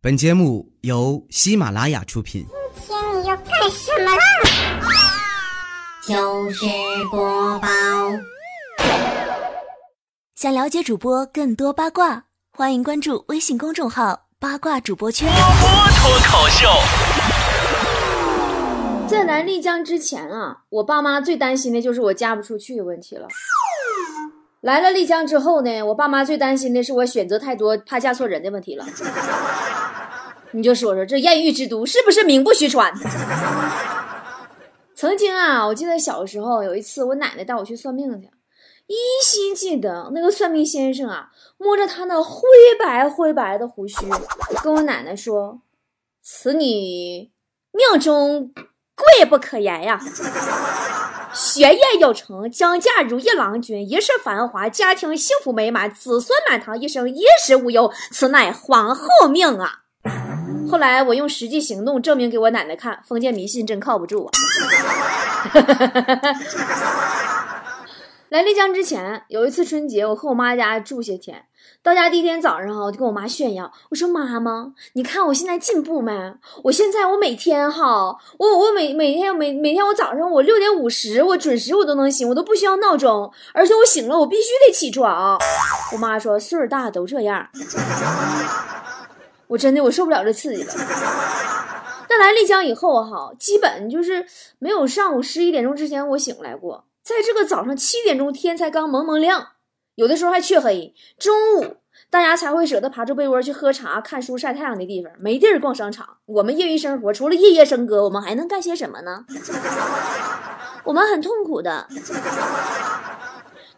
本节目由喜马拉雅出品。今天你要干什么啦？就是播报。想了解主播更多八卦，欢迎关注微信公众号“八卦主播圈”。脱口秀，在来丽江之前啊，我爸妈最担心的就是我嫁不出去的问题了。来了丽江之后呢，我爸妈最担心的是我选择太多，怕嫁错人的问题了。你就说说这艳遇之都是不是名不虚传？曾经啊，我记得小时候有一次，我奶奶带我去算命去，依稀记得那个算命先生啊，摸着他那灰白灰白的胡须，跟我奶奶说：“此女命中贵不可言呀，学业有成，将嫁如意郎君，一世繁华，家庭幸福美满，子孙满堂，一生衣食无忧，此乃皇后命啊！”后来我用实际行动证明给我奶奶看，封建迷信真靠不住啊！来丽江之前有一次春节，我和我妈家住些天。到家第一天早上哈，我就跟我妈炫耀，我说：“妈妈，你看我现在进步没？我现在我每天哈，我我每每天每每天我早上我六点五十我准时我都能醒，我都不需要闹钟，而且我醒了我必须得起床。”我妈说：“岁数大都这样。”我真的我受不了这刺激了。但来丽江以后哈，基本就是没有上午十一点钟之前我醒来过。在这个早上七点钟，天才刚蒙蒙亮，有的时候还黢黑。中午大家才会舍得爬出被窝去喝茶、看书、晒太阳的地方，没地儿逛商场。我们业余生活除了夜夜笙歌，我们还能干些什么呢？我们很痛苦的。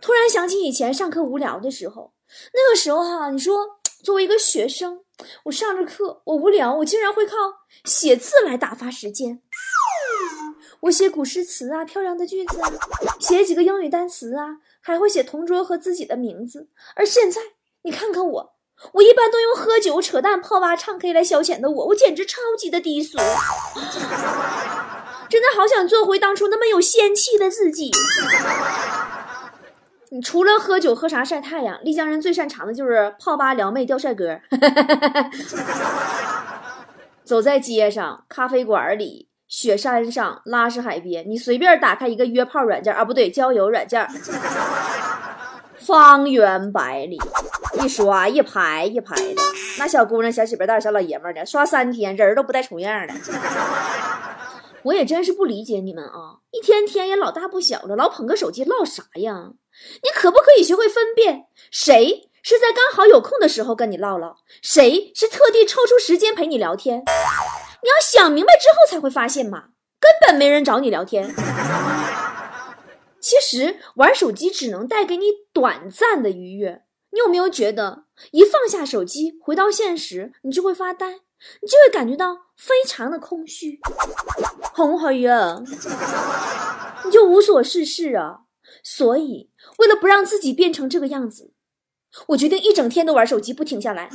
突然想起以前上课无聊的时候，那个时候哈，你说作为一个学生，我上着课，我无聊，我竟然会靠写字来打发时间。我写古诗词啊，漂亮的句子啊，写几个英语单词啊，还会写同桌和自己的名字。而现在，你看看我，我一般都用喝酒、扯淡、泡吧、唱 K 来消遣的我，我简直超级的低俗。真的好想做回当初那么有仙气的自己。你除了喝酒、喝茶、晒太阳，丽江人最擅长的就是泡吧、撩妹、钓帅哥。走在街上、咖啡馆里。雪山上、拉市海边，你随便打开一个约炮软件啊，不对，交友软件，方圆百里，一刷一排一排的，那小姑娘、小媳妇蛋、小老爷们儿的，刷三天人都不带重样的。我也真是不理解你们啊，一天天也老大不小了，老捧个手机唠啥呀？你可不可以学会分辨，谁是在刚好有空的时候跟你唠唠，谁是特地抽出时间陪你聊天？你要想明白之后才会发现嘛，根本没人找你聊天。其实玩手机只能带给你短暂的愉悦。你有没有觉得，一放下手机，回到现实，你就会发呆，你就会感觉到非常的空虚、红黑呀，你就无所事事啊。所以，为了不让自己变成这个样子，我决定一整天都玩手机，不停下来。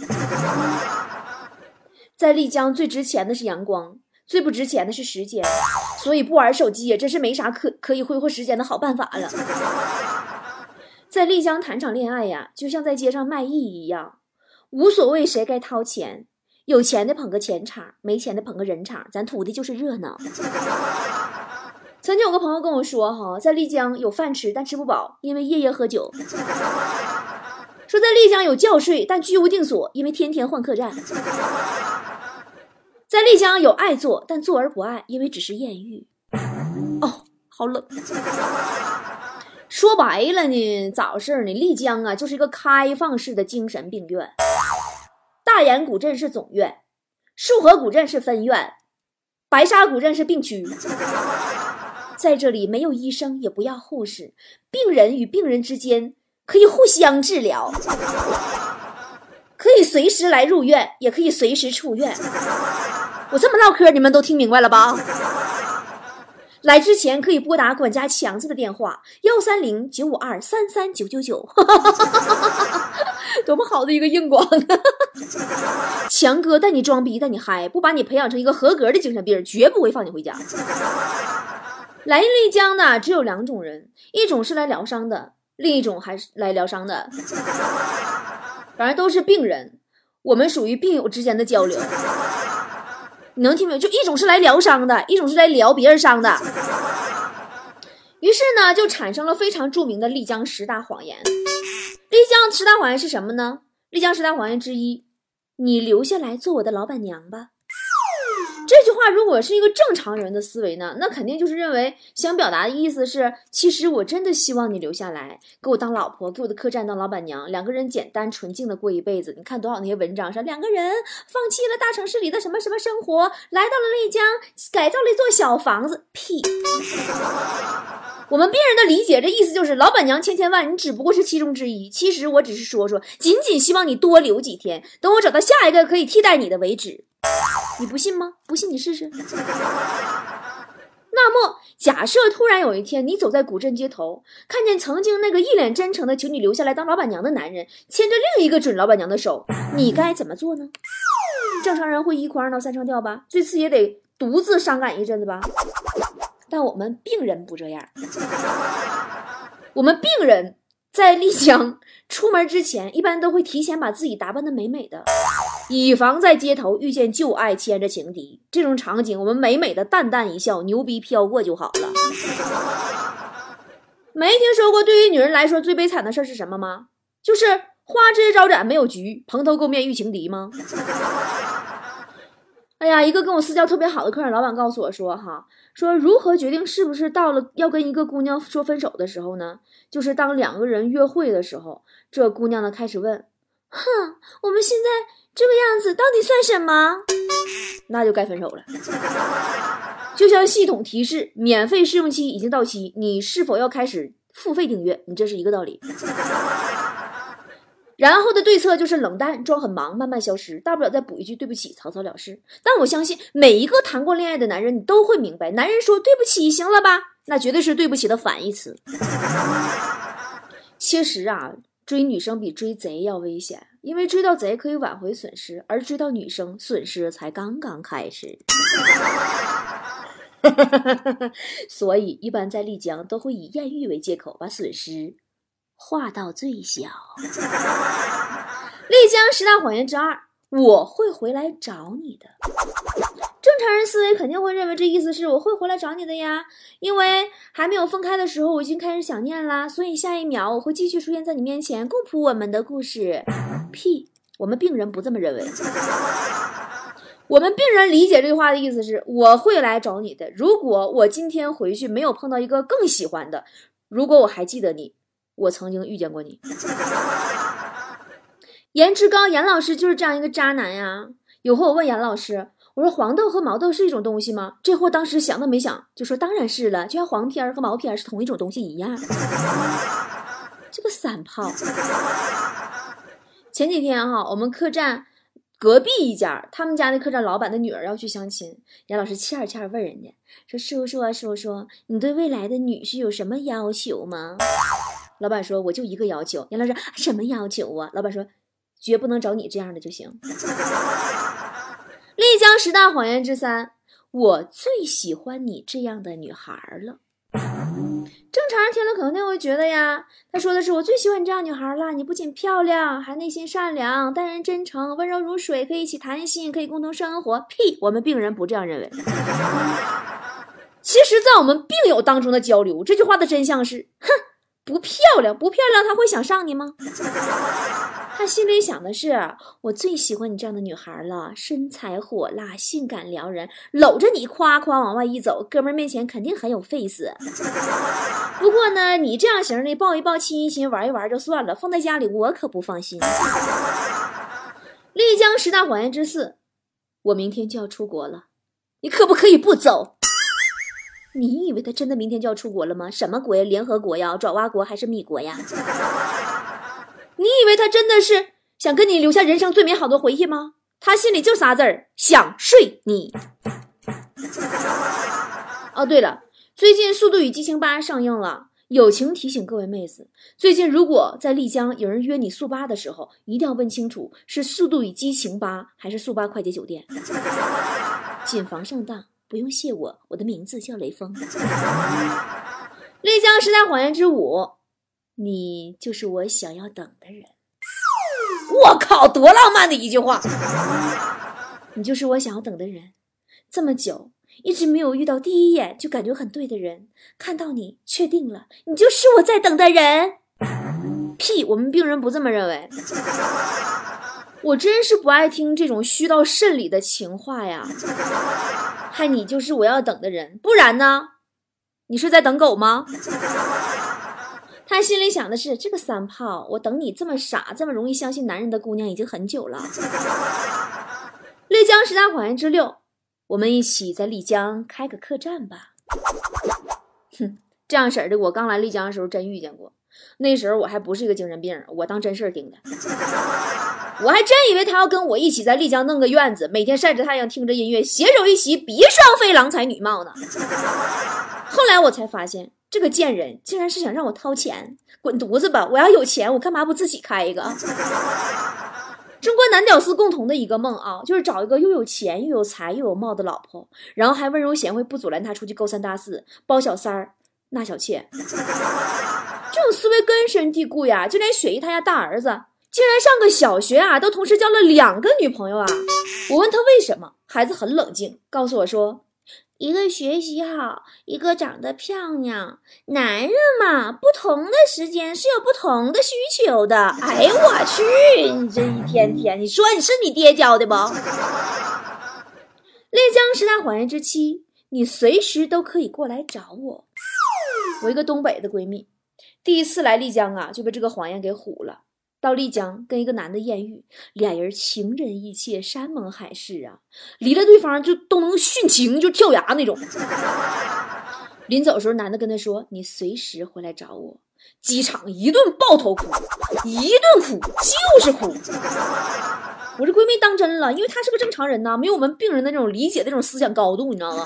在丽江最值钱的是阳光，最不值钱的是时间，所以不玩手机也真是没啥可可以挥霍时间的好办法了。在丽江谈场恋爱呀，就像在街上卖艺一样，无所谓谁该掏钱，有钱的捧个钱场，没钱的捧个人场，咱图的就是热闹。曾经有个朋友跟我说，哈，在丽江有饭吃，但吃不饱，因为夜夜喝酒。说在丽江有觉睡，但居无定所，因为天天换客栈。在丽江有爱做，但做而不爱，因为只是艳遇。哦，好冷。说白了呢，咋回事呢？丽江啊，就是一个开放式的精神病院。大研古镇是总院，束河古镇是分院，白沙古镇是病区。在这里没有医生，也不要护士，病人与病人之间可以互相治疗，可以随时来入院，也可以随时出院。我这么唠嗑，你们都听明白了吧？来之前可以拨打管家强子的电话：幺三零九五二三三九九九。多么好的一个硬广！强哥带你装逼，带你嗨，不把你培养成一个合格的精神病，绝不会放你回家。来丽江的只有两种人，一种是来疗伤的，另一种还是来疗伤的。反正都是病人。我们属于病友之间的交流。你能听明白？就一种是来疗伤的，一种是来聊别人伤的。于是呢，就产生了非常著名的丽江十大谎言。十大谎言是什么呢？丽江十大谎言之一：你留下来做我的老板娘吧。这句话如果是一个正常人的思维呢，那肯定就是认为想表达的意思是，其实我真的希望你留下来给我当老婆，给我的客栈当老板娘，两个人简单纯净的过一辈子。你看多少那些文章说两个人放弃了大城市里的什么什么生活，来到了丽江，改造了一座小房子，屁。我们病人的理解，这意思就是老板娘千千万，你只不过是其中之一。其实我只是说说，仅仅希望你多留几天，等我找到下一个可以替代你的为止。你不信吗？不信你试试。那么，假设突然有一天你走在古镇街头，看见曾经那个一脸真诚的求你留下来当老板娘的男人，牵着另一个准老板娘的手，你该怎么做呢？正常人会一哭二闹三上吊吧，最次也得独自伤感一阵子吧。但我们病人不这样，我们病人在丽江出门之前，一般都会提前把自己打扮的美美的，以防在街头遇见旧爱牵着情敌。这种场景，我们美美的淡淡一笑，牛逼飘过就好了。没听说过对于女人来说最悲惨的事是什么吗？就是花枝招展没有局，蓬头垢面遇情敌吗？哎呀，一个跟我私交特别好的客人老板告诉我说，哈，说如何决定是不是到了要跟一个姑娘说分手的时候呢？就是当两个人约会的时候，这姑娘呢开始问，哼，我们现在这个样子到底算什么？那就该分手了。就像系统提示免费试用期已经到期，你是否要开始付费订阅？你这是一个道理。然后的对策就是冷淡，装很忙，慢慢消失，大不了再补一句对不起，草草了事。但我相信每一个谈过恋爱的男人，你都会明白，男人说对不起，行了吧？那绝对是对不起的反义词。其实啊，追女生比追贼要危险，因为追到贼可以挽回损失，而追到女生损失才刚刚开始。所以，一般在丽江都会以艳遇为借口，把损失。化到最小。丽江十大谎言之二：我会回来找你的。正常人思维肯定会认为这意思是我会回来找你的呀，因为还没有分开的时候我已经开始想念啦，所以下一秒我会继续出现在你面前，共谱我们的故事。屁，我们病人不这么认为。我们病人理解这句话的意思是我会来找你的。如果我今天回去没有碰到一个更喜欢的，如果我还记得你。我曾经遇见过你，颜值高，严老师就是这样一个渣男呀。有回我问严老师，我说黄豆和毛豆是一种东西吗？这货当时想都没想就说当然是了，就像黄片儿和毛片儿是同一种东西一样。这个散炮。前几天哈，我们客栈隔壁一家，他们家那客栈老板的女儿要去相亲，严老师欠欠问人家说：“叔叔啊，叔叔，你对未来的女婿有什么要求吗？”老板说：“我就一个要求。”杨老师什么要求啊？老板说：“绝不能找你这样的就行。”丽江十大谎言之三：我最喜欢你这样的女孩了。正常人听了肯定会觉得呀，他说的是我最喜欢你这样女孩了。你不仅漂亮，还内心善良，待人真诚，温柔如水，可以一起谈心，可以共同生活。屁，我们病人不这样认为。其实，在我们病友当中的交流，这句话的真相是：哼。不漂亮，不漂亮，他会想上你吗？他心里想的是，我最喜欢你这样的女孩了，身材火辣，性感撩人，搂着你夸夸往外一走，哥们面前肯定很有 face。不过呢，你这样型的抱一抱，亲一亲，玩一玩就算了，放在家里我可不放心。丽江十大谎言之四，我明天就要出国了，你可不可以不走？你以为他真的明天就要出国了吗？什么国呀？联合国呀？爪哇国还是米国呀？你以为他真的是想跟你留下人生最美好的回忆吗？他心里就仨字儿：想睡你。哦，对了，最近《速度与激情八》上映了，友情提醒各位妹子，最近如果在丽江有人约你速八的时候，一定要问清楚是《速度与激情八》还是速八快捷酒店，谨防上当。不用谢我，我的名字叫雷锋。丽江十大谎言之五，你就是我想要等的人。我靠，多浪漫的一句话！你就是我想要等的人，这么久一直没有遇到第一眼就感觉很对的人，看到你确定了，你就是我在等的人。屁，我们病人不这么认为。我真是不爱听这种虚到肾里的情话呀！嗨，你就是我要等的人，不然呢？你是在等狗吗？他心里想的是：这个三炮，我等你这么傻、这么容易相信男人的姑娘已经很久了。丽江十大谎言之六，我们一起在丽江开个客栈吧。哼，这样式儿的，我刚来丽江的时候真遇见过。那时候我还不是一个精神病，我当真事儿听的。我还真以为他要跟我一起在丽江弄个院子，每天晒着太阳，听着音乐，携手一起比双飞郎才女貌呢。后来我才发现，这个贱人竟然是想让我掏钱，滚犊子吧！我要有钱，我干嘛不自己开一个？中国男屌丝共同的一个梦啊，就是找一个又有钱又有才又有貌的老婆，然后还温柔贤惠，不阻拦他出去勾三搭四、包小三儿、纳小妾。这种思维根深蒂固呀，就连雪姨她家大儿子。竟然上个小学啊，都同时交了两个女朋友啊！我问他为什么，孩子很冷静，告诉我说，一个学习好，一个长得漂亮。男人嘛，不同的时间是有不同的需求的。哎呦我去，你这一天天，你说你是你爹教的不？丽江十大谎言之七，你随时都可以过来找我。我一个东北的闺蜜，第一次来丽江啊，就被这个谎言给唬了。到丽江跟一个男的艳遇，俩人情真意切，山盟海誓啊，离了对方就都能殉情，就跳崖那种。临走的时候，男的跟他说：“你随时回来找我。”机场一顿抱头哭，一顿哭就是哭。我这闺蜜当真了，因为她是个正常人呐，没有我们病人的那种理解那种思想高度，你知道吗？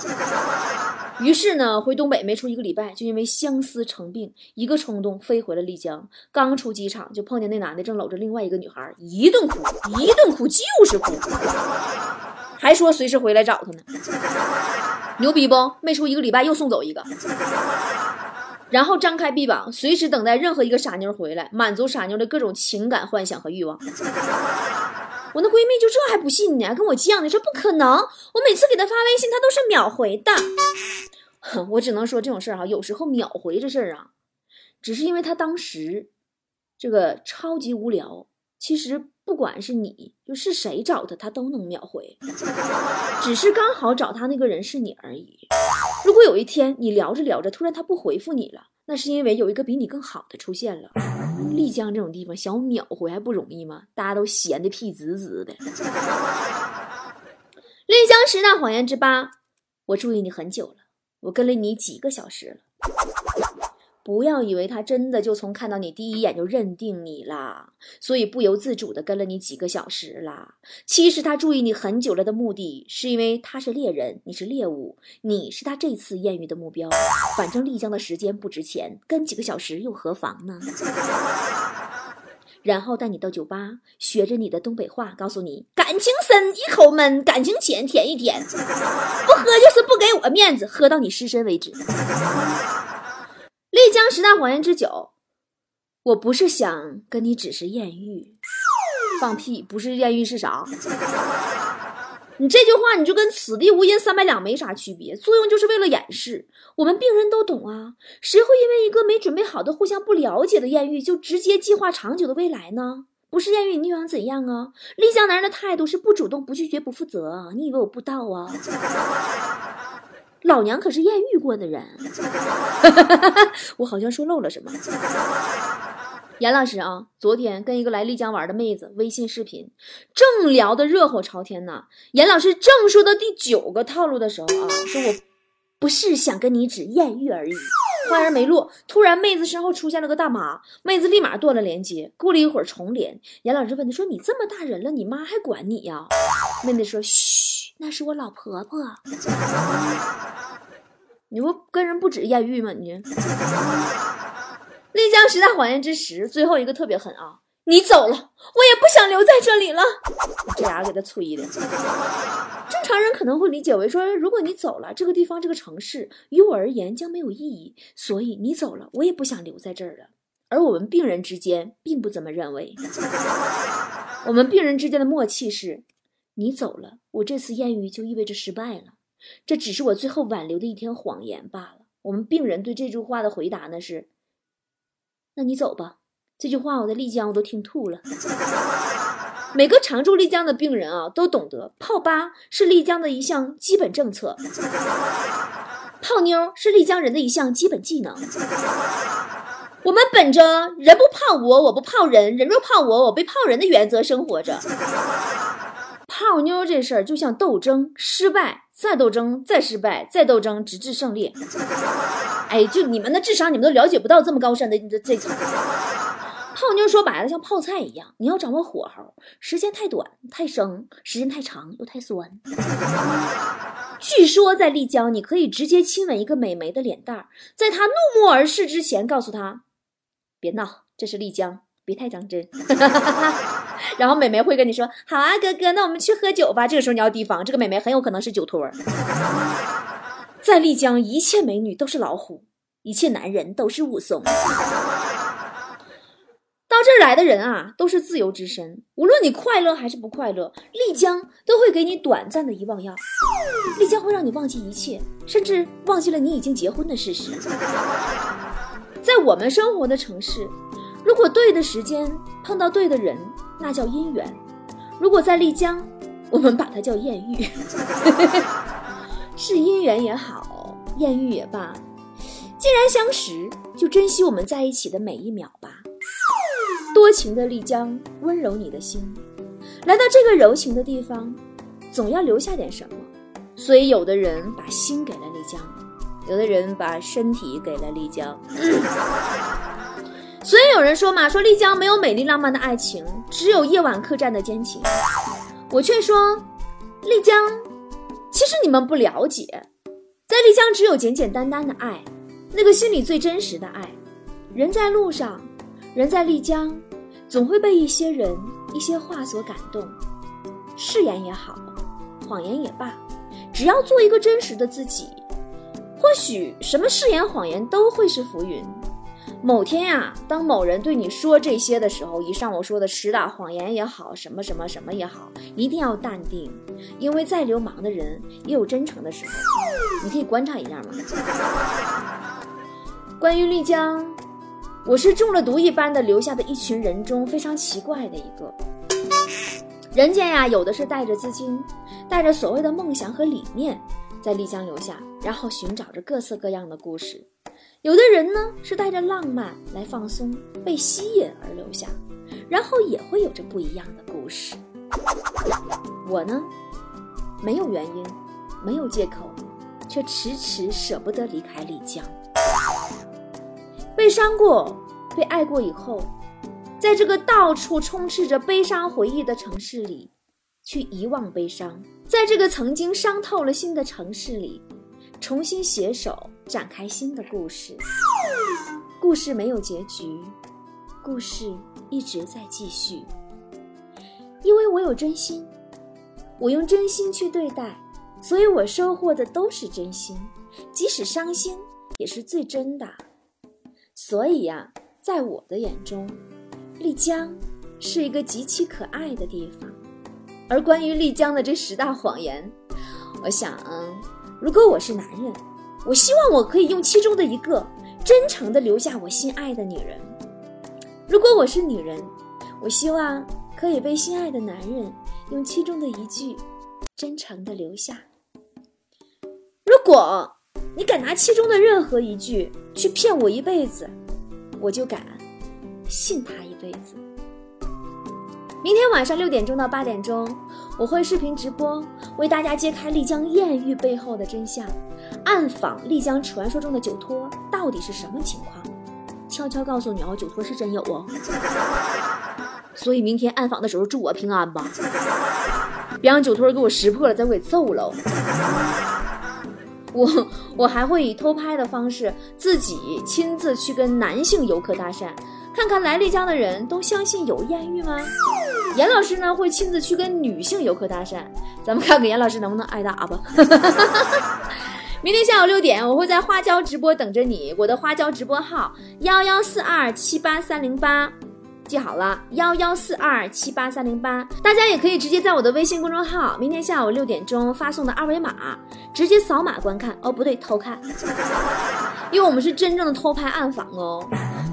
于是呢，回东北没出一个礼拜，就因为相思成病，一个冲动飞回了丽江。刚出机场，就碰见那男的正搂着另外一个女孩，一顿哭，一顿哭，就是哭，还说随时回来找他呢。牛逼不？没出一个礼拜又送走一个，然后张开臂膀，随时等待任何一个傻妞回来，满足傻妞的各种情感幻想和欲望。我那闺蜜就这还不信呢，跟我犟呢，说不可能。我每次给她发微信，她都是秒回的。我只能说这种事儿哈，有时候秒回这事儿啊，只是因为她当时这个超级无聊。其实不管是你，就是谁找她，她都能秒回，只是刚好找她那个人是你而已。如果有一天你聊着聊着，突然她不回复你了，那是因为有一个比你更好的出现了。丽江这种地方，想秒回还不容易吗？大家都闲的屁滋滋的。丽江十大谎言之八，我注意你很久了。我跟了你几个小时了，不要以为他真的就从看到你第一眼就认定你啦，所以不由自主的跟了你几个小时啦。其实他注意你很久了的目的，是因为他是猎人，你是猎物，你是他这次艳遇的目标。反正丽江的时间不值钱，跟几个小时又何妨呢？然后带你到酒吧，学着你的东北话，告诉你感情深一口闷，感情浅舔一舔，不喝就是不给我面子，喝到你失身为止。丽江十大谎言之九，我不是想跟你只是艳遇，放屁，不是艳遇是啥？你这句话，你就跟此地无银三百两没啥区别，作用就是为了掩饰。我们病人都懂啊，谁会因为一个没准备好的、互相不了解的艳遇，就直接计划长久的未来呢？不是艳遇，你又想怎样啊？丽江男人的态度是不主动、不拒绝、不负责。你以为我不知道啊？老娘可是艳遇过的人，我好像说漏了什么。严老师啊，昨天跟一个来丽江玩的妹子微信视频，正聊得热火朝天呢。严老师正说到第九个套路的时候啊，说我不是想跟你只艳遇而已。话音没落，突然妹子身后出现了个大妈，妹子立马断了连接。过了一会儿重连，严老师问她说：“你这么大人了，你妈还管你呀？”妹子说：“嘘，那是我老婆婆。你不跟人不止艳遇吗？你。”丽江十大谎言之十，最后一个特别狠啊！你走了，我也不想留在这里了。这俩给他催的。正常人可能会理解为说，如果你走了，这个地方这个城市于我而言将没有意义，所以你走了，我也不想留在这儿了。而我们病人之间并不这么认为。我们病人之间的默契是：你走了，我这次艳遇就意味着失败了，这只是我最后挽留的一天谎言罢了。我们病人对这句话的回答呢是：那你走吧。这句话我在丽江我都听吐了。每个常驻丽江的病人啊，都懂得泡吧是丽江的一项基本政策，泡妞是丽江人的一项基本技能。我们本着人不泡我，我不泡人，人若泡我，我被泡人的原则生活着。泡妞这事儿就像斗争，失败再斗争，再失败再斗争，直至胜利。哎，就你们的智商，你们都了解不到这么高深的这这层。泡妞说白了像泡菜一样，你要掌握火候，时间太短太生，时间太长又太酸。据说在丽江，你可以直接亲吻一个美眉的脸蛋儿，在她怒目而视之前，告诉她：“别闹，这是丽江，别太当真。” 然后美眉会跟你说：“好啊，哥哥，那我们去喝酒吧。”这个时候你要提防，这个美眉很有可能是酒托。在丽江，一切美女都是老虎，一切男人都是武松。到这儿来的人啊，都是自由之身。无论你快乐还是不快乐，丽江都会给你短暂的遗忘药。丽江会让你忘记一切，甚至忘记了你已经结婚的事实。在我们生活的城市，如果对的时间碰到对的人，那叫姻缘；如果在丽江，我们把它叫艳遇。是姻缘也好，艳遇也罢，既然相识，就珍惜我们在一起的每一秒吧。多情的丽江，温柔你的心。来到这个柔情的地方，总要留下点什么。所以，有的人把心给了丽江，有的人把身体给了丽江。所以有人说嘛，说丽江没有美丽浪漫的爱情，只有夜晚客栈的奸情。我却说，丽江，其实你们不了解，在丽江只有简简单单的爱，那个心里最真实的爱。人在路上。人在丽江，总会被一些人、一些话所感动。誓言也好，谎言也罢，只要做一个真实的自己，或许什么誓言、谎言都会是浮云。某天呀，当某人对你说这些的时候，以上我说的十大谎言也好，什么什么什么也好，一定要淡定，因为再流氓的人也有真诚的时候。你可以观察一下吗？关于丽江。我是中了毒一般的留下的一群人中非常奇怪的一个。人间呀，有的是带着资金，带着所谓的梦想和理念，在丽江留下，然后寻找着各色各样的故事；有的人呢，是带着浪漫来放松，被吸引而留下，然后也会有着不一样的故事。我呢，没有原因，没有借口，却迟迟舍不得离开丽江。被伤过，被爱过以后，在这个到处充斥着悲伤回忆的城市里，去遗忘悲伤；在这个曾经伤透了心的城市里，重新携手展开新的故事。故事没有结局，故事一直在继续。因为我有真心，我用真心去对待，所以我收获的都是真心，即使伤心也是最真的。所以呀，在我的眼中，丽江是一个极其可爱的地方。而关于丽江的这十大谎言，我想，如果我是男人，我希望我可以用其中的一个真诚的留下我心爱的女人；如果我是女人，我希望可以被心爱的男人用其中的一句真诚的留下。如果你敢拿其中的任何一句去骗我一辈子，我就敢信他一辈子。明天晚上六点钟到八点钟，我会视频直播，为大家揭开丽江艳遇背后的真相，暗访丽江传说中的酒托到底是什么情况。悄悄告诉你哦，酒托是真有哦。所以明天暗访的时候，祝我平安吧，别让酒托给我识破了，再给我揍了。我我还会以偷拍的方式，自己亲自去跟男性游客搭讪，看看来丽江的人都相信有艳遇吗？严老师呢会亲自去跟女性游客搭讪，咱们看看严老师能不能挨打吧。明天下午六点，我会在花椒直播等着你，我的花椒直播号幺幺四二七八三零八。记好了，幺幺四二七八三零八。大家也可以直接在我的微信公众号，明天下午六点钟发送的二维码，直接扫码观看。哦，不对，偷看，因为我们是真正的偷拍暗访哦。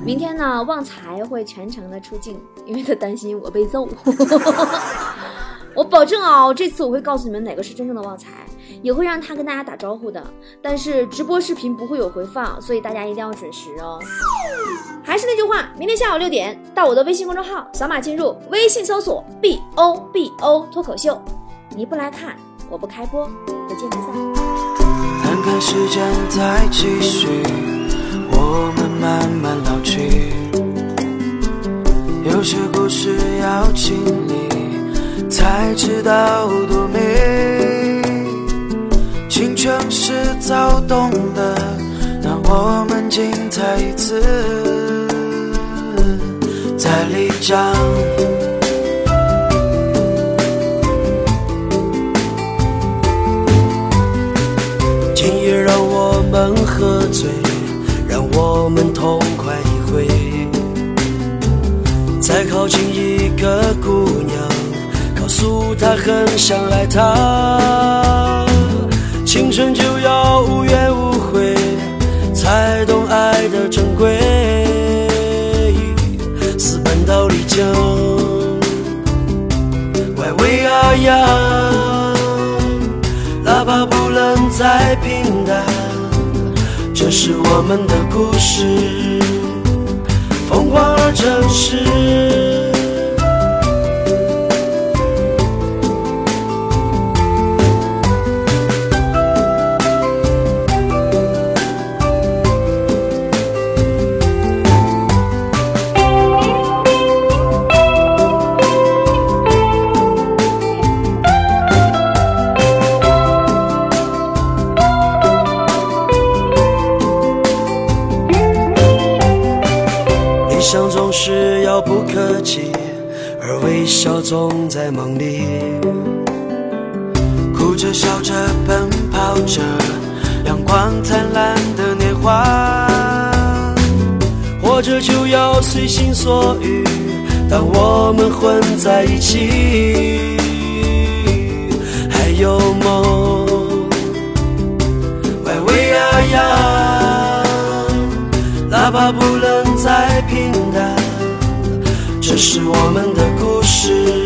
明天呢，旺财会全程的出镜，因为他担心我被揍。我保证啊，这次我会告诉你们哪个是真正的旺财，也会让他跟大家打招呼的。但是直播视频不会有回放，所以大家一定要准时哦。还是那句话，明天下午六点到我的微信公众号扫码进入，微信搜索 B O B O 脱口秀。你不来看，我不开播，不见不散。看看时间在继续，我们慢慢老去。有些故事要经历，才知道多美。青春是躁动的，让我们精彩一次。在丽江。今夜让我们喝醉，个姑娘，告诉她很想爱她。青春就要无怨无悔，才懂爱的珍贵。私奔到丽江，喂喂呀呀。哪怕不能再平淡，这是我们的故事，疯狂而真实。遥不可及，而微笑总在梦里。哭着笑着奔跑着，阳光灿烂的年华。活着就要随心所欲，当我们混在一起，还有梦，喂喂呀呀，哪怕不能再，这是我们的故事，